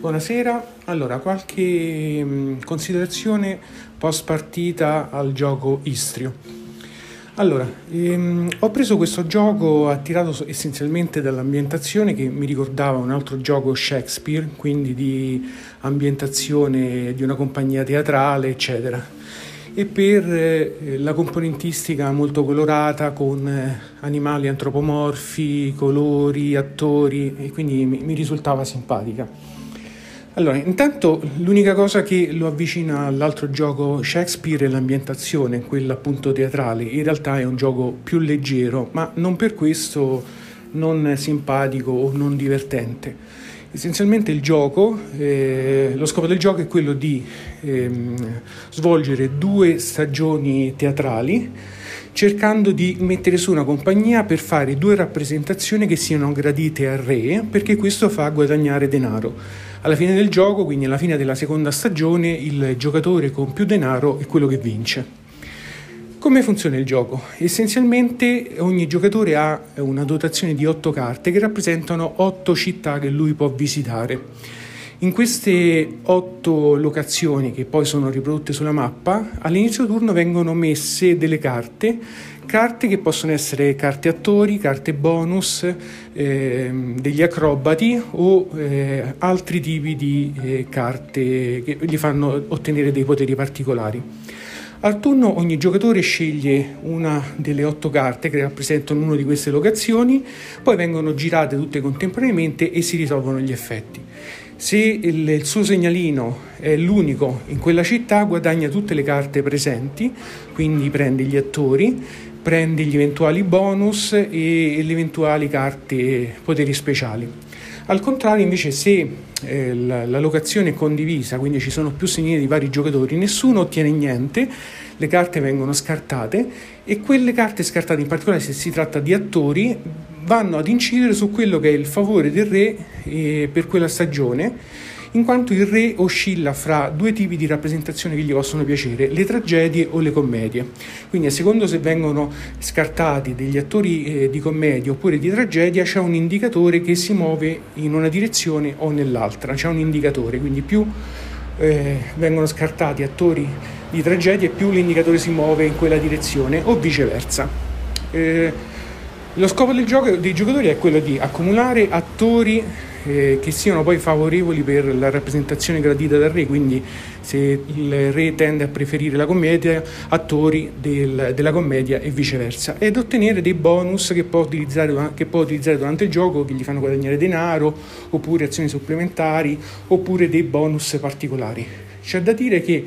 Buonasera, allora qualche mh, considerazione post partita al gioco Istrio. Allora, ehm, ho preso questo gioco attirato essenzialmente dall'ambientazione che mi ricordava un altro gioco Shakespeare, quindi di ambientazione di una compagnia teatrale, eccetera, e per eh, la componentistica molto colorata con eh, animali antropomorfi, colori, attori, e quindi mi, mi risultava simpatica. Allora, intanto l'unica cosa che lo avvicina all'altro gioco Shakespeare è l'ambientazione, quella appunto teatrale. In realtà è un gioco più leggero, ma non per questo non simpatico o non divertente. Essenzialmente il gioco, eh, lo scopo del gioco è quello di ehm, svolgere due stagioni teatrali cercando di mettere su una compagnia per fare due rappresentazioni che siano gradite al re perché questo fa guadagnare denaro. Alla fine del gioco, quindi alla fine della seconda stagione, il giocatore con più denaro è quello che vince. Come funziona il gioco? Essenzialmente ogni giocatore ha una dotazione di 8 carte che rappresentano 8 città che lui può visitare. In queste 8 locazioni che poi sono riprodotte sulla mappa, all'inizio turno vengono messe delle carte carte che possono essere carte attori, carte bonus, eh, degli acrobati o eh, altri tipi di eh, carte che gli fanno ottenere dei poteri particolari. Al turno ogni giocatore sceglie una delle otto carte che rappresentano una di queste locazioni, poi vengono girate tutte contemporaneamente e si risolvono gli effetti. Se il, il, suo segnalino è l'unico in quella città, guadagna tutte le carte presenti, quindi prende gli attori, prende gli eventuali bonus e, le eventuali carte poteri speciali. Al contrario, invece, se eh, la, la, locazione è condivisa, quindi ci sono più segnali di vari giocatori, nessuno ottiene niente, le carte vengono scartate e quelle carte scartate, in particolare se si tratta di attori, vanno ad incidere su quello che è il favore del re eh, per quella stagione in quanto il re oscilla fra due tipi di rappresentazioni che gli possono piacere, le tragedie o le commedie. Quindi a secondo se vengono scartati degli attori eh, di commedia oppure di tragedia, c'è un indicatore che si muove in una direzione o nell'altra, c'è un indicatore, quindi più eh, vengono scartati attori di tragedia più l'indicatore si muove in quella direzione o viceversa. Eh, lo scopo del gioco dei giocatori è quello di accumulare attori eh, che siano poi favorevoli per la rappresentazione gradita dal re, quindi se il re tende a preferire la commedia, attori del, della commedia e viceversa, ed ottenere dei bonus che può, che può, utilizzare, durante il gioco che gli fanno guadagnare denaro, oppure azioni supplementari, oppure dei bonus particolari. C'è da dire che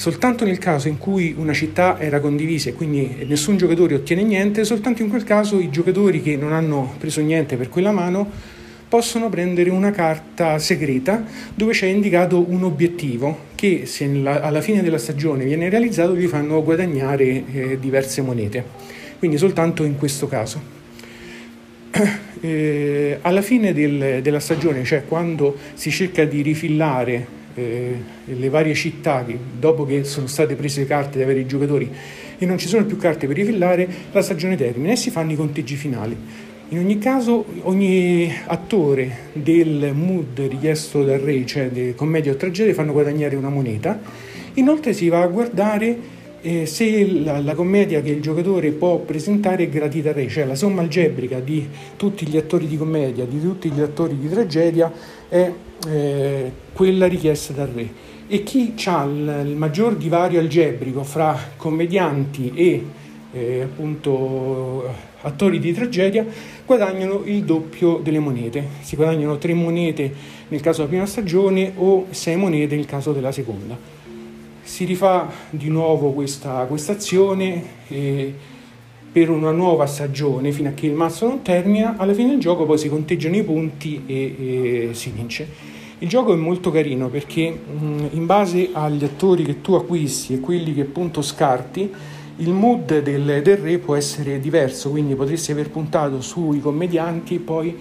soltanto nel caso in cui una città era condivisa e quindi nessun giocatore ottiene niente, soltanto in quel caso i giocatori che non hanno preso niente per quella mano possono prendere una carta segreta dove c'è indicato un obiettivo che se alla fine della stagione viene realizzato gli fanno guadagnare eh, diverse monete. Quindi soltanto in questo caso. Eh, alla fine del, della stagione, cioè quando si cerca di rifillare eh, le varie città che, dopo che sono state prese le carte da avere i giocatori e non ci sono più carte per rifillare, la stagione termina e si fanno i conteggi finali. In ogni caso, ogni attore del mood richiesto dal re, cioè di commedia o tragedia, fanno guadagnare una moneta. Inoltre si va a guardare eh, se la, la, commedia che il giocatore può presentare è gradita al re, cioè la somma algebrica di tutti gli attori di commedia, di tutti gli attori di tragedia, è eh, quella richiesta dal re. E chi ha il, il maggior divario algebrico fra commedianti e eh, appunto attori di tragedia guadagnano il doppio delle monete. Si guadagnano tre monete nel caso della prima stagione o sei monete nel caso della seconda. Si rifà di nuovo questa, questa azione eh, per una nuova stagione fino a che il mazzo non termina. Alla fine del gioco poi si conteggiano i punti e, e si vince. Il gioco è molto carino perché mh, in base agli attori che tu acquisti e quelli che appunto scarti, il mood del, del, re può essere diverso, quindi potresti aver puntato sui commedianti poi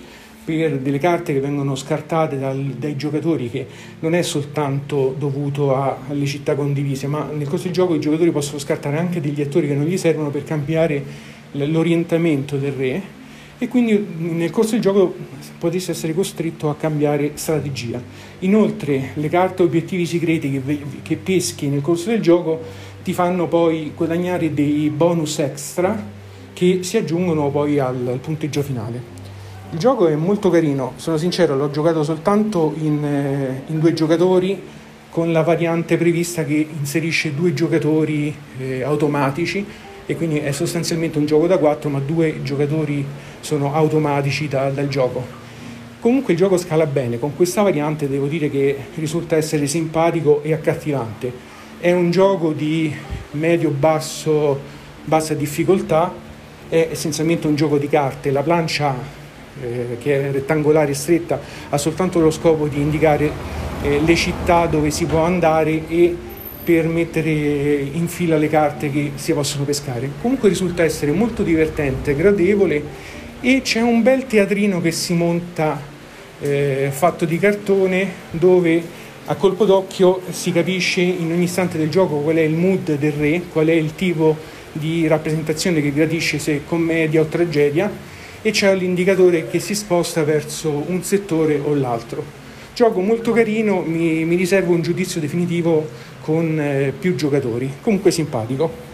per delle carte che vengono scartate dal, dai giocatori, che non è soltanto dovuto a, alle città condivise, ma nel corso del gioco i giocatori possono scartare anche degli attori che non gli servono per cambiare l'orientamento del re e quindi nel corso del gioco potresti essere costretto a cambiare strategia. Inoltre le carte obiettivi segreti che, che peschi nel corso del gioco ti fanno poi guadagnare dei bonus extra che si aggiungono poi al, al punteggio finale. Il gioco è molto carino, sono sincero, l'ho giocato soltanto in, eh, in due giocatori con la variante prevista che inserisce due giocatori eh, automatici e quindi è sostanzialmente un gioco da 4 ma due giocatori sono automatici da, dal gioco. Comunque il gioco scala bene, con questa variante devo dire che risulta essere simpatico e accattivante. È un gioco di medio-basso bassa difficoltà, è essenzialmente un gioco di carte, la plancia eh, che è rettangolare e stretta ha soltanto lo scopo di indicare eh, le città dove si può andare e per mettere in fila le carte che si possono pescare. Comunque risulta essere molto divertente, gradevole e c'è un bel teatrino che si monta eh, fatto di cartone dove a colpo d'occhio si capisce in ogni istante del gioco qual è il mood del re, qual è il tipo di rappresentazione che gradisce, se commedia o tragedia, e c'è l'indicatore che si sposta verso un settore o l'altro. Gioco molto carino, mi, mi riservo un giudizio definitivo con eh, più giocatori, comunque simpatico.